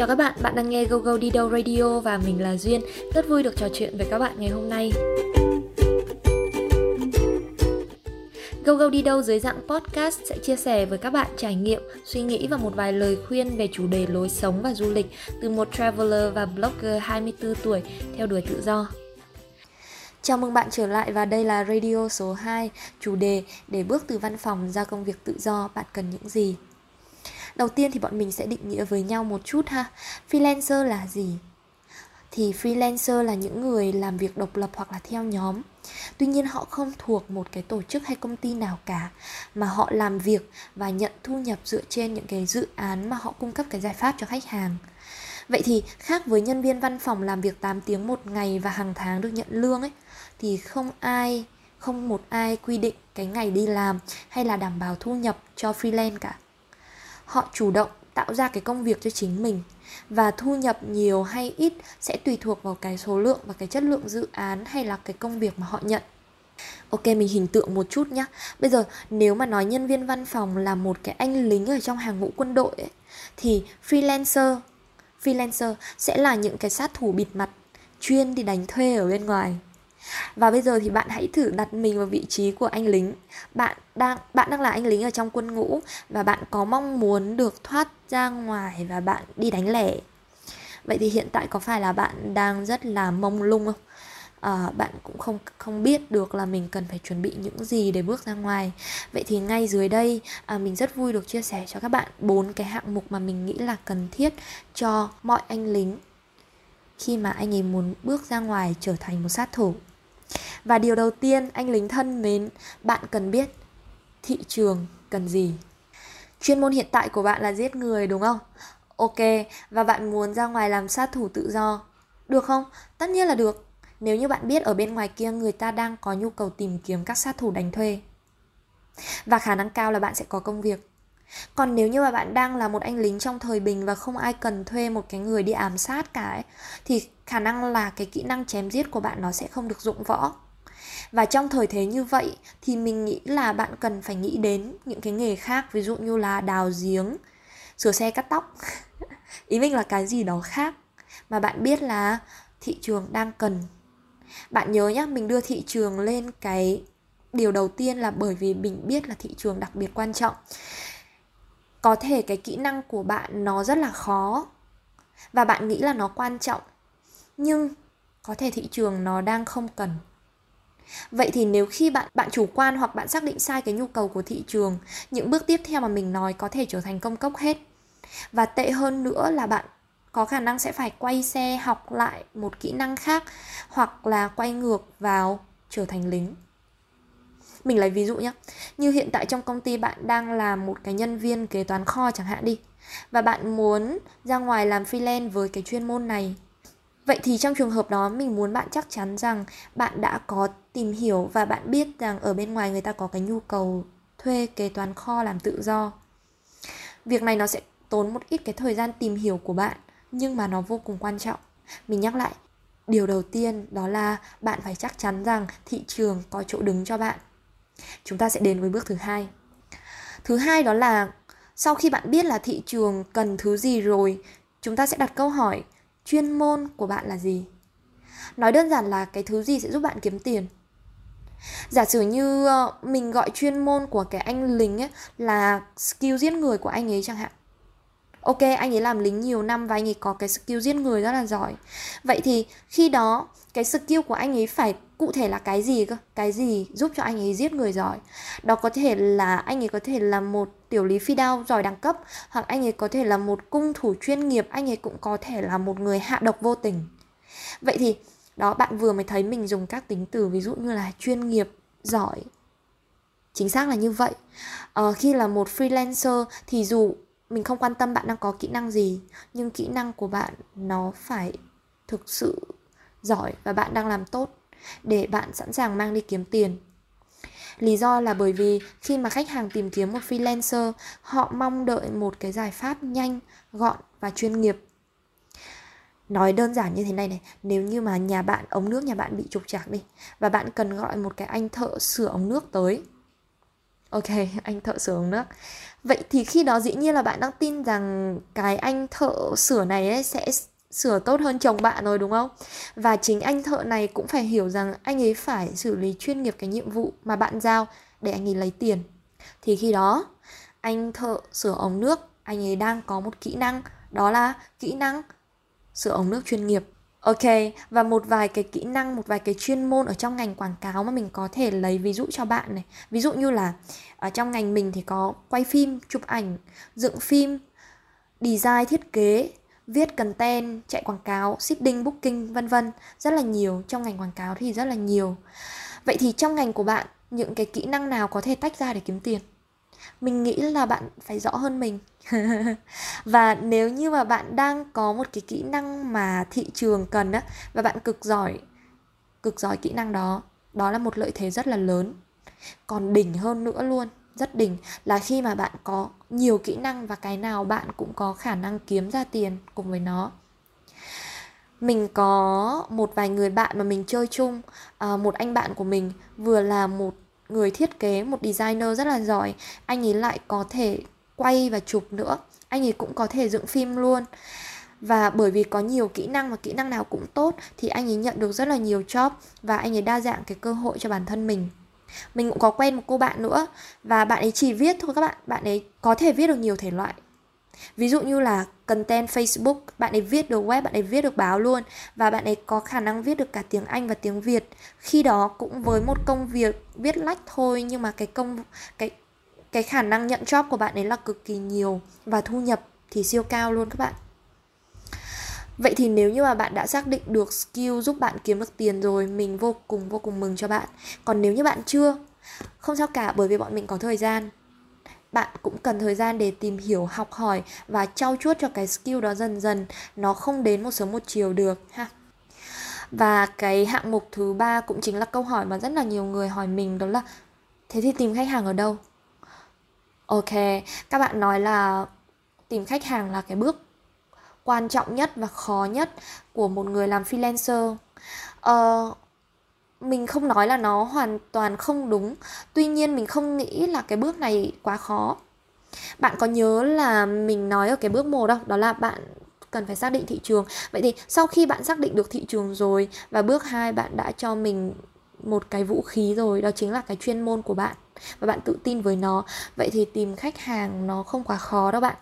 Chào các bạn, bạn đang nghe Go Go Đi Đâu Radio và mình là Duyên. Rất vui được trò chuyện với các bạn ngày hôm nay. Go Go Đi Đâu dưới dạng podcast sẽ chia sẻ với các bạn trải nghiệm, suy nghĩ và một vài lời khuyên về chủ đề lối sống và du lịch từ một traveler và blogger 24 tuổi theo đuổi tự do. Chào mừng bạn trở lại và đây là radio số 2, chủ đề để bước từ văn phòng ra công việc tự do bạn cần những gì. Đầu tiên thì bọn mình sẽ định nghĩa với nhau một chút ha. Freelancer là gì? Thì freelancer là những người làm việc độc lập hoặc là theo nhóm. Tuy nhiên họ không thuộc một cái tổ chức hay công ty nào cả, mà họ làm việc và nhận thu nhập dựa trên những cái dự án mà họ cung cấp cái giải pháp cho khách hàng. Vậy thì khác với nhân viên văn phòng làm việc 8 tiếng một ngày và hàng tháng được nhận lương ấy, thì không ai, không một ai quy định cái ngày đi làm hay là đảm bảo thu nhập cho freelance cả họ chủ động tạo ra cái công việc cho chính mình và thu nhập nhiều hay ít sẽ tùy thuộc vào cái số lượng và cái chất lượng dự án hay là cái công việc mà họ nhận. Ok mình hình tượng một chút nhá. Bây giờ nếu mà nói nhân viên văn phòng là một cái anh lính ở trong hàng ngũ quân đội ấy, Thì freelancer Freelancer sẽ là những cái sát thủ bịt mặt Chuyên đi đánh thuê ở bên ngoài và bây giờ thì bạn hãy thử đặt mình vào vị trí của anh lính. Bạn đang bạn đang là anh lính ở trong quân ngũ và bạn có mong muốn được thoát ra ngoài và bạn đi đánh lẻ. Vậy thì hiện tại có phải là bạn đang rất là mông lung không? À, bạn cũng không không biết được là mình cần phải chuẩn bị những gì để bước ra ngoài vậy thì ngay dưới đây à, mình rất vui được chia sẻ cho các bạn bốn cái hạng mục mà mình nghĩ là cần thiết cho mọi anh lính khi mà anh ấy muốn bước ra ngoài trở thành một sát thủ và điều đầu tiên anh lính thân mến, bạn cần biết thị trường cần gì. Chuyên môn hiện tại của bạn là giết người đúng không? Ok, và bạn muốn ra ngoài làm sát thủ tự do. Được không? Tất nhiên là được. Nếu như bạn biết ở bên ngoài kia người ta đang có nhu cầu tìm kiếm các sát thủ đánh thuê. Và khả năng cao là bạn sẽ có công việc. Còn nếu như mà bạn đang là một anh lính trong thời bình và không ai cần thuê một cái người đi ám sát cả ấy, thì khả năng là cái kỹ năng chém giết của bạn nó sẽ không được dụng võ và trong thời thế như vậy thì mình nghĩ là bạn cần phải nghĩ đến những cái nghề khác, ví dụ như là đào giếng, sửa xe cắt tóc. Ý mình là cái gì đó khác mà bạn biết là thị trường đang cần. Bạn nhớ nhá, mình đưa thị trường lên cái điều đầu tiên là bởi vì mình biết là thị trường đặc biệt quan trọng. Có thể cái kỹ năng của bạn nó rất là khó và bạn nghĩ là nó quan trọng, nhưng có thể thị trường nó đang không cần. Vậy thì nếu khi bạn bạn chủ quan hoặc bạn xác định sai cái nhu cầu của thị trường, những bước tiếp theo mà mình nói có thể trở thành công cốc hết. Và tệ hơn nữa là bạn có khả năng sẽ phải quay xe học lại một kỹ năng khác hoặc là quay ngược vào trở thành lính. Mình lấy ví dụ nhé. Như hiện tại trong công ty bạn đang là một cái nhân viên kế toán kho chẳng hạn đi. Và bạn muốn ra ngoài làm freelance với cái chuyên môn này Vậy thì trong trường hợp đó mình muốn bạn chắc chắn rằng bạn đã có tìm hiểu và bạn biết rằng ở bên ngoài người ta có cái nhu cầu thuê kế toán kho làm tự do. Việc này nó sẽ tốn một ít cái thời gian tìm hiểu của bạn nhưng mà nó vô cùng quan trọng. Mình nhắc lại, điều đầu tiên đó là bạn phải chắc chắn rằng thị trường có chỗ đứng cho bạn. Chúng ta sẽ đến với bước thứ hai. Thứ hai đó là sau khi bạn biết là thị trường cần thứ gì rồi, chúng ta sẽ đặt câu hỏi chuyên môn của bạn là gì? Nói đơn giản là cái thứ gì sẽ giúp bạn kiếm tiền? Giả sử như ờ, mình gọi chuyên môn của cái anh lính ấy là skill giết người của anh ấy chẳng hạn ok anh ấy làm lính nhiều năm và anh ấy có cái skill giết người rất là giỏi. Vậy thì khi đó cái skill của anh ấy phải cụ thể là cái gì cơ? Cái gì giúp cho anh ấy giết người giỏi? Đó có thể là anh ấy có thể là một tiểu lý phi đao giỏi đẳng cấp hoặc anh ấy có thể là một cung thủ chuyên nghiệp anh ấy cũng có thể là một người hạ độc vô tình. Vậy thì đó bạn vừa mới thấy mình dùng các tính từ ví dụ như là chuyên nghiệp giỏi. Chính xác là như vậy. À, khi là một freelancer thì dù mình không quan tâm bạn đang có kỹ năng gì, nhưng kỹ năng của bạn nó phải thực sự giỏi và bạn đang làm tốt để bạn sẵn sàng mang đi kiếm tiền. Lý do là bởi vì khi mà khách hàng tìm kiếm một freelancer, họ mong đợi một cái giải pháp nhanh, gọn và chuyên nghiệp. Nói đơn giản như thế này này, nếu như mà nhà bạn, ống nước nhà bạn bị trục trặc đi và bạn cần gọi một cái anh thợ sửa ống nước tới ok, anh thợ sửa ống nước vậy thì khi đó dĩ nhiên là bạn đang tin rằng cái anh thợ sửa này ấy sẽ sửa tốt hơn chồng bạn rồi, đúng không? Và chính anh thợ này cũng phải hiểu rằng anh ấy phải xử lý chuyên nghiệp cái nhiệm vụ mà bạn giao để anh ấy lấy tiền. Thì khi đó, anh thợ sửa ống nước, anh ấy đang có một kỹ năng, đó là kỹ năng sửa ống nước chuyên nghiệp. Ok, và một vài cái kỹ năng, một vài cái chuyên môn ở trong ngành quảng cáo mà mình có thể lấy ví dụ cho bạn này. Ví dụ như là ở trong ngành mình thì có quay phim, chụp ảnh, dựng phim, design thiết kế, viết content, chạy quảng cáo, shipping, booking vân vân, rất là nhiều. Trong ngành quảng cáo thì rất là nhiều. Vậy thì trong ngành của bạn, những cái kỹ năng nào có thể tách ra để kiếm tiền? Mình nghĩ là bạn phải rõ hơn mình. Và nếu như mà bạn đang có một cái kỹ năng mà thị trường cần á và bạn cực giỏi cực giỏi kỹ năng đó đó là một lợi thế rất là lớn. Còn đỉnh hơn nữa luôn rất đỉnh là khi mà bạn có nhiều kỹ năng và cái nào bạn cũng có khả năng kiếm ra tiền cùng với nó. Mình có một vài người bạn mà mình chơi chung. À, một anh bạn của mình vừa là một người thiết kế, một designer rất là giỏi. Anh ấy lại có thể quay và chụp nữa. Anh ấy cũng có thể dựng phim luôn. Và bởi vì có nhiều kỹ năng và kỹ năng nào cũng tốt, thì anh ấy nhận được rất là nhiều job và anh ấy đa dạng cái cơ hội cho bản thân mình. Mình cũng có quen một cô bạn nữa và bạn ấy chỉ viết thôi các bạn. Bạn ấy có thể viết được nhiều thể loại ví dụ như là content Facebook, bạn ấy viết được web, bạn ấy viết được báo luôn và bạn ấy có khả năng viết được cả tiếng Anh và tiếng Việt. Khi đó cũng với một công việc viết lách thôi nhưng mà cái công, cái cái khả năng nhận job của bạn ấy là cực kỳ nhiều và thu nhập thì siêu cao luôn các bạn. Vậy thì nếu như mà bạn đã xác định được skill giúp bạn kiếm được tiền rồi, Mình vô cùng vô cùng mừng cho bạn. Còn nếu như bạn chưa, Không sao cả bởi vì bọn mình có thời gian bạn cũng cần thời gian để tìm hiểu học hỏi và trau chuốt cho cái skill đó dần dần. Nó không đến một sớm một chiều được ha. Và cái hạng mục thứ ba cũng chính là câu hỏi mà rất là nhiều người hỏi mình đó là thế thì tìm khách hàng ở đâu? Ok các bạn nói là tìm khách hàng là cái bước quan trọng nhất và khó nhất của một người làm freelancer. Uh, mình không nói là nó hoàn toàn không đúng. Tuy nhiên mình không nghĩ là cái bước này quá khó. Bạn có nhớ là mình nói ở cái bước một đâu đó là bạn cần phải xác định thị trường. Vậy thì sau khi bạn xác định được thị trường rồi và bước 2 bạn đã cho mình một cái vũ khí rồi, đó chính là cái chuyên môn của bạn và bạn tự tin với nó, vậy thì tìm khách hàng nó không quá khó đâu bạn.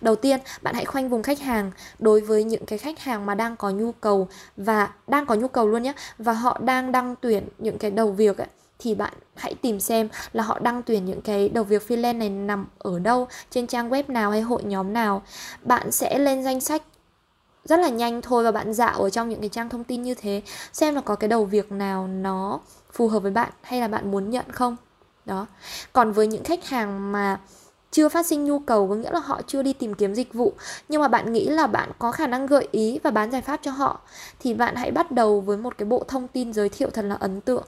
Đầu tiên, bạn hãy khoanh vùng khách hàng đối với những cái khách hàng mà đang có nhu cầu và đang có nhu cầu luôn nhé. Và họ đang đăng tuyển những cái đầu việc ấy thì bạn hãy tìm xem là họ đăng tuyển những cái đầu việc freelance này nằm ở đâu trên trang web nào hay hội nhóm nào. Bạn sẽ lên danh sách rất là nhanh thôi và bạn dạo ở trong những cái trang thông tin như thế xem là có cái đầu việc nào nó phù hợp với bạn hay là bạn muốn nhận không. Đó. Còn với những khách hàng mà chưa phát sinh nhu cầu, có nghĩa là họ chưa đi tìm kiếm dịch vụ. Nhưng mà bạn nghĩ là bạn có khả năng gợi ý và bán giải pháp cho họ, thì bạn hãy bắt đầu với một cái bộ thông tin giới thiệu thật là ấn tượng.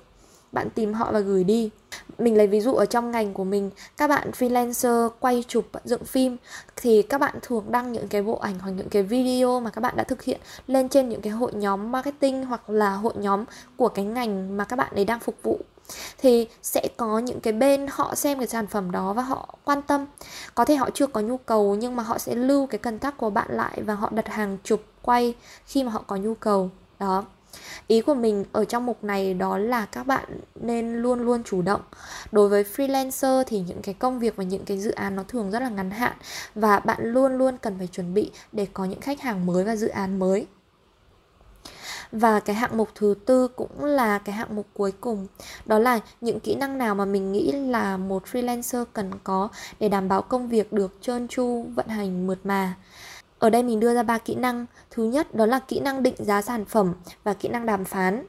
Bạn tìm họ và gửi đi. Mình lấy ví dụ ở trong ngành của mình, các bạn freelancer, quay chụp dựng phim, thì các bạn thường đăng những cái bộ ảnh hoặc những cái video mà các bạn đã thực hiện lên trên những cái hội nhóm marketing hoặc là hội nhóm của cái ngành mà các bạn ấy đang phục vụ thì sẽ có những cái bên họ xem cái sản phẩm đó và họ quan tâm. Có thể họ chưa có nhu cầu, nhưng mà họ sẽ lưu cái cần tắc của bạn lại và họ đặt hàng chụp quay khi mà họ có nhu cầu. Đó. Ý của mình ở trong mục này đó là các bạn nên luôn luôn chủ động. Đối với freelancer thì những cái công việc và những cái dự án nó thường rất là ngắn hạn và bạn luôn luôn cần phải chuẩn bị để có những khách hàng mới và dự án mới và cái hạng mục thứ tư cũng là cái hạng mục cuối cùng. Đó là những kỹ năng nào mà mình nghĩ là một freelancer cần có để đảm bảo công việc được trơn tru vận hành mượt mà? Ở đây mình đưa ra ba kỹ năng. Thứ nhất đó là kỹ năng định giá sản phẩm và kỹ năng đàm phán.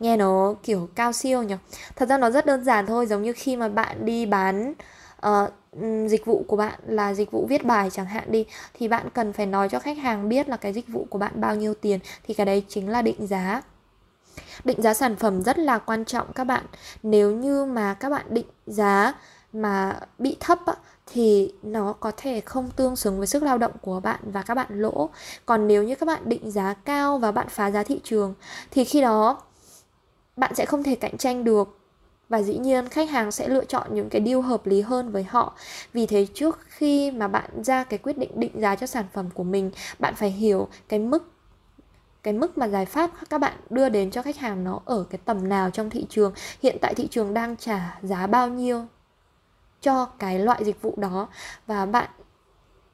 Nghe nó kiểu cao siêu nhỉ? Thật ra nó rất đơn giản thôi giống như khi mà bạn đi bán uh, dịch vụ của bạn là dịch vụ viết bài chẳng hạn đi thì bạn cần phải nói cho khách hàng biết là cái dịch vụ của bạn bao nhiêu tiền thì cái đấy chính là định giá. Định giá sản phẩm rất là quan trọng các bạn. Nếu như mà các bạn định giá mà bị thấp á, thì nó có thể không tương xứng với sức lao động của bạn và các bạn lỗ. Còn nếu như các bạn định giá cao và bạn phá giá thị trường thì khi đó bạn sẽ không thể cạnh tranh được và dĩ nhiên, khách hàng sẽ lựa chọn những cái deal hợp lý hơn với họ. Vì thế trước khi mà bạn ra cái quyết định định giá cho sản phẩm của mình, bạn phải hiểu cái mức cái mức mà giải pháp các bạn đưa đến cho khách hàng nó ở cái tầm nào trong thị trường. Hiện tại thị trường đang trả giá bao nhiêu cho cái loại dịch vụ đó. Và bạn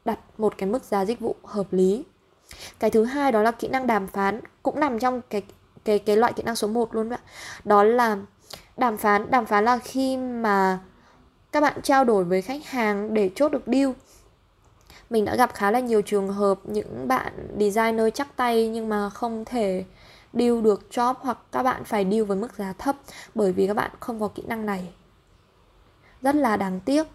đặt một cái mức giá dịch vụ hợp lý. Cái thứ hai đó là kỹ năng đàm phán, cũng nằm trong cái cái cái loại kỹ năng số 1 luôn ạ. Đó là đàm phán đàm phán là khi mà các bạn trao đổi với khách hàng để chốt được deal. Mình đã gặp khá là nhiều trường hợp, những bạn designer chắc tay nhưng mà không thể deal được job hoặc các bạn phải deal với mức giá thấp bởi vì các bạn không có kỹ năng này. Rất là đáng tiếc.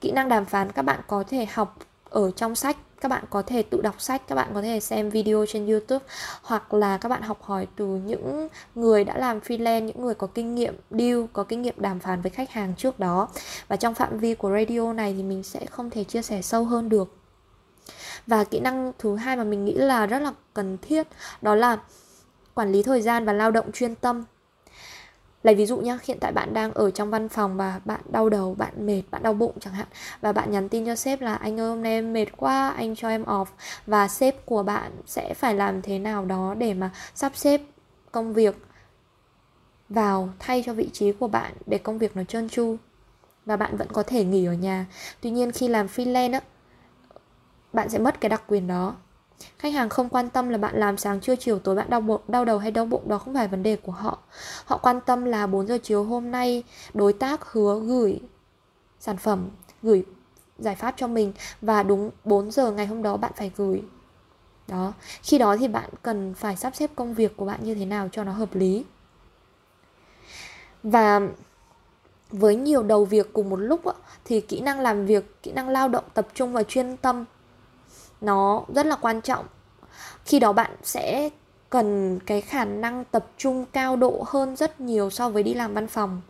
Kỹ năng đàm phán các bạn có thể học ở trong sách các bạn có thể tự đọc sách, các bạn có thể xem video trên youtube, hoặc là các bạn học hỏi từ những người đã làm freelance, những người có kinh nghiệm, deal, có kinh nghiệm đàm phán với khách hàng trước đó. Và trong phạm vi của radio này thì mình sẽ không thể chia sẻ sâu hơn được. Và kỹ năng thứ hai mà mình nghĩ là rất là cần thiết, đó là quản lý thời gian và lao động chuyên tâm lấy ví dụ nhé hiện tại bạn đang ở trong văn phòng và bạn đau đầu, bạn mệt, bạn đau bụng chẳng hạn, và bạn nhắn tin cho sếp là, anh ơi, hôm nay em mệt quá, anh cho em off. Và sếp của bạn sẽ phải làm thế nào đó để mà sắp xếp công việc vào, thay cho vị trí của bạn để công việc nó trơn tru, và bạn vẫn có thể nghỉ ở nhà. Tuy nhiên khi làm freelance á, bạn sẽ mất cái đặc quyền đó. Khách hàng không quan tâm là bạn làm sáng trưa chiều tối bạn đau bụng, đau đầu hay đau bụng đó không phải vấn đề của họ. Họ quan tâm là 4 giờ chiều hôm nay đối tác hứa gửi sản phẩm, gửi giải pháp cho mình và đúng 4 giờ ngày hôm đó bạn phải gửi. Đó, khi đó thì bạn cần phải sắp xếp công việc của bạn như thế nào cho nó hợp lý. Và với nhiều đầu việc cùng một lúc thì kỹ năng làm việc, kỹ năng lao động tập trung và chuyên tâm nó rất là quan trọng. Khi đó bạn sẽ cần cái khả năng tập trung cao độ hơn rất nhiều so với đi làm văn phòng.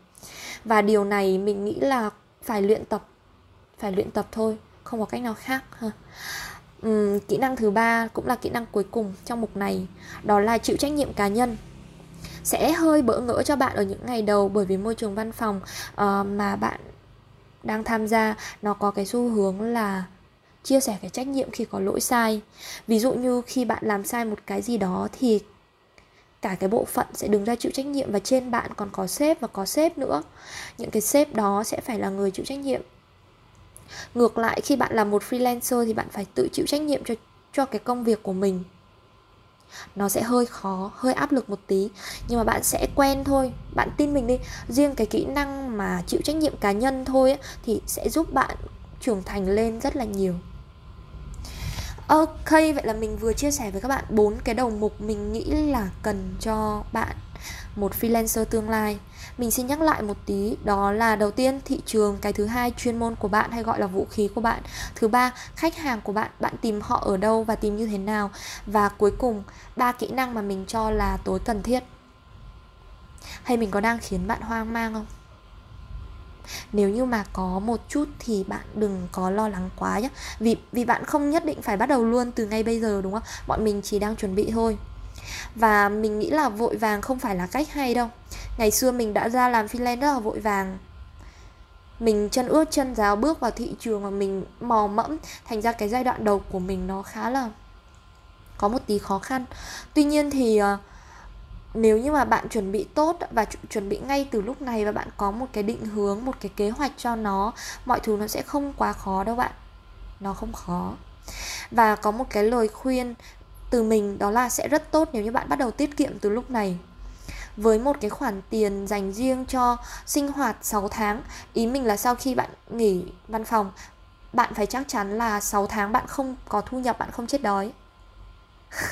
Và điều này mình nghĩ là phải luyện tập phải luyện tập thôi không có cách nào khác ha. Uhm, kỹ năng thứ ba cũng là kỹ năng cuối cùng trong mục này đó là chịu trách nhiệm cá nhân. Sẽ hơi bỡ ngỡ cho bạn ở những ngày đầu bởi vì môi trường văn phòng uh, mà bạn đang tham gia nó có cái xu hướng là chia sẻ cái trách nhiệm khi có lỗi sai. Ví dụ như khi bạn làm sai một cái gì đó thì cả cái bộ phận sẽ đứng ra chịu trách nhiệm và trên bạn còn có sếp và có sếp nữa. Những cái sếp đó sẽ phải là người chịu trách nhiệm. Ngược lại khi bạn là một freelancer thì bạn phải tự chịu trách nhiệm cho cho cái công việc của mình. Nó sẽ hơi khó hơi áp lực một tí nhưng mà bạn sẽ quen thôi. Bạn tin mình đi riêng cái kỹ năng mà chịu trách nhiệm cá nhân thôi ấy, thì sẽ giúp bạn trưởng thành lên rất là nhiều. Ok, vậy là mình vừa chia sẻ với các bạn bốn cái đầu mục mình nghĩ là cần cho bạn một freelancer tương lai. Mình xin nhắc lại một tí, đó là đầu tiên thị trường, cái thứ hai chuyên môn của bạn hay gọi là vũ khí của bạn. Thứ ba, khách hàng của bạn, bạn tìm họ ở đâu và tìm như thế nào. Và cuối cùng, ba kỹ năng mà mình cho là tối cần thiết. Hay mình có đang khiến bạn hoang mang không? Nếu như mà có một chút thì bạn đừng có lo lắng quá nhé vì vì bạn không nhất định phải bắt đầu luôn từ ngay bây giờ đúng không? Bọn mình chỉ đang chuẩn bị thôi. Và mình nghĩ là vội vàng không phải là cách hay đâu. Ngày xưa mình đã ra làm freelance rất là vội vàng. Mình chân ướt chân ráo bước vào thị trường và mình mò mẫm. Thành ra cái giai đoạn đầu của mình nó khá là có một tí khó khăn. Tuy nhiên thì uh, nếu như mà bạn chuẩn bị tốt và chuẩn bị ngay từ lúc này và bạn có một cái định hướng, một cái kế hoạch cho nó, mọi thứ nó sẽ không quá khó đâu bạn. Nó không khó. Và có một cái lời khuyên từ mình đó là sẽ rất tốt nếu như bạn bắt đầu tiết kiệm từ lúc này. Với một cái khoản tiền dành riêng cho sinh hoạt 6 tháng, ý mình là sau khi bạn nghỉ văn phòng, bạn phải chắc chắn là 6 tháng bạn không có thu nhập, bạn không chết đói.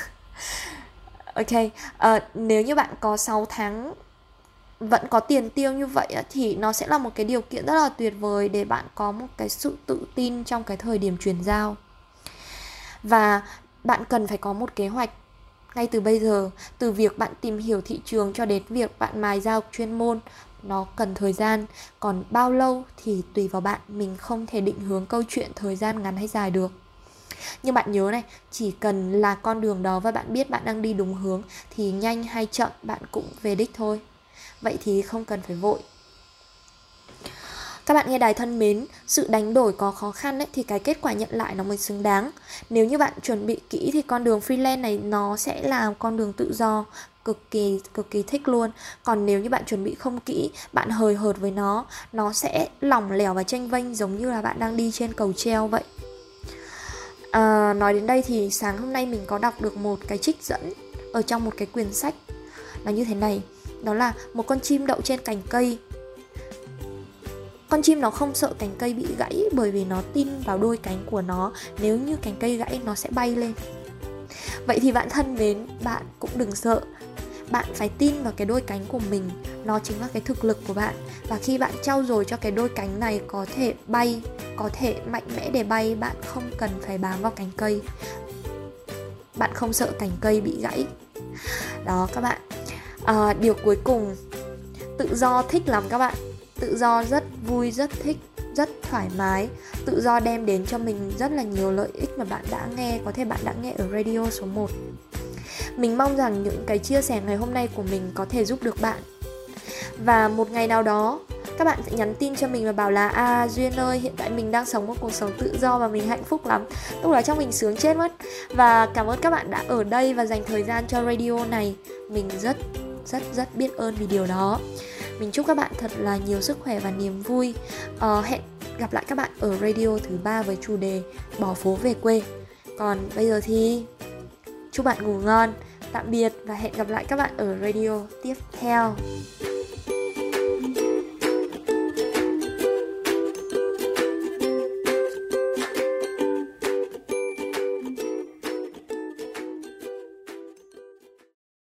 Ok, uh, nếu như bạn có 6 tháng vẫn có tiền tiêu như vậy thì nó sẽ là một cái điều kiện rất là tuyệt vời để bạn có một cái sự tự tin trong cái thời điểm chuyển giao. Và bạn cần phải có một kế hoạch ngay từ bây giờ, từ việc bạn tìm hiểu thị trường cho đến việc bạn mài dao chuyên môn nó cần thời gian còn bao lâu thì tùy vào bạn mình không thể định hướng câu chuyện thời gian ngắn hay dài được nhưng bạn nhớ này chỉ cần là con đường đó và bạn biết bạn đang đi đúng hướng thì nhanh hay chậm bạn cũng về đích thôi. Vậy thì không cần phải vội. Các bạn nghe đài thân mến sự đánh đổi có khó khăn ấy, thì cái kết quả nhận lại nó mới xứng đáng. Nếu như bạn chuẩn bị kỹ thì con đường freelance này nó sẽ là con đường tự do cực kỳ cực kỳ thích luôn. Còn nếu như bạn chuẩn bị không kỹ bạn hời hợt với nó nó sẽ lỏng lẻo và tranh vênh giống như là bạn đang đi trên cầu treo vậy à, nói đến đây thì sáng hôm nay mình có đọc được một cái trích dẫn ở trong một cái quyển sách là như thế này. Đó là một con chim đậu trên cành cây. Con chim nó không sợ cành cây bị gãy bởi vì nó tin vào đôi cánh của nó. Nếu như cành cây gãy nó sẽ bay lên. Vậy thì bạn thân mến bạn cũng đừng sợ. Bạn phải tin vào cái đôi cánh của mình nó chính là cái thực lực của bạn. Và khi bạn trau dồi cho cái đôi cánh này có thể bay có thể mạnh mẽ để bay bạn không cần phải bám vào cành cây. Bạn không sợ cành cây bị gãy. Đó các bạn. À, điều cuối cùng tự do thích lắm các bạn. Tự do rất vui rất thích rất thoải mái. Tự do đem đến cho mình rất là nhiều lợi ích mà bạn đã nghe có thể bạn đã nghe ở radio số 1 mình mong rằng những cái chia sẻ ngày hôm nay của mình có thể giúp được bạn và một ngày nào đó các bạn sẽ nhắn tin cho mình và bảo là à duyên ơi hiện tại mình đang sống một cuộc sống tự do và mình hạnh phúc lắm. Lúc đó trong mình sướng chết mất. Và cảm ơn các bạn đã ở đây và dành thời gian cho radio này. Mình rất rất rất biết ơn vì điều đó. Mình chúc các bạn thật là nhiều sức khỏe và niềm vui. À, hẹn gặp lại các bạn ở radio thứ ba với chủ đề bỏ phố về quê. Còn bây giờ thì chúc bạn ngủ ngon tạm biệt và hẹn gặp lại các bạn ở radio tiếp theo.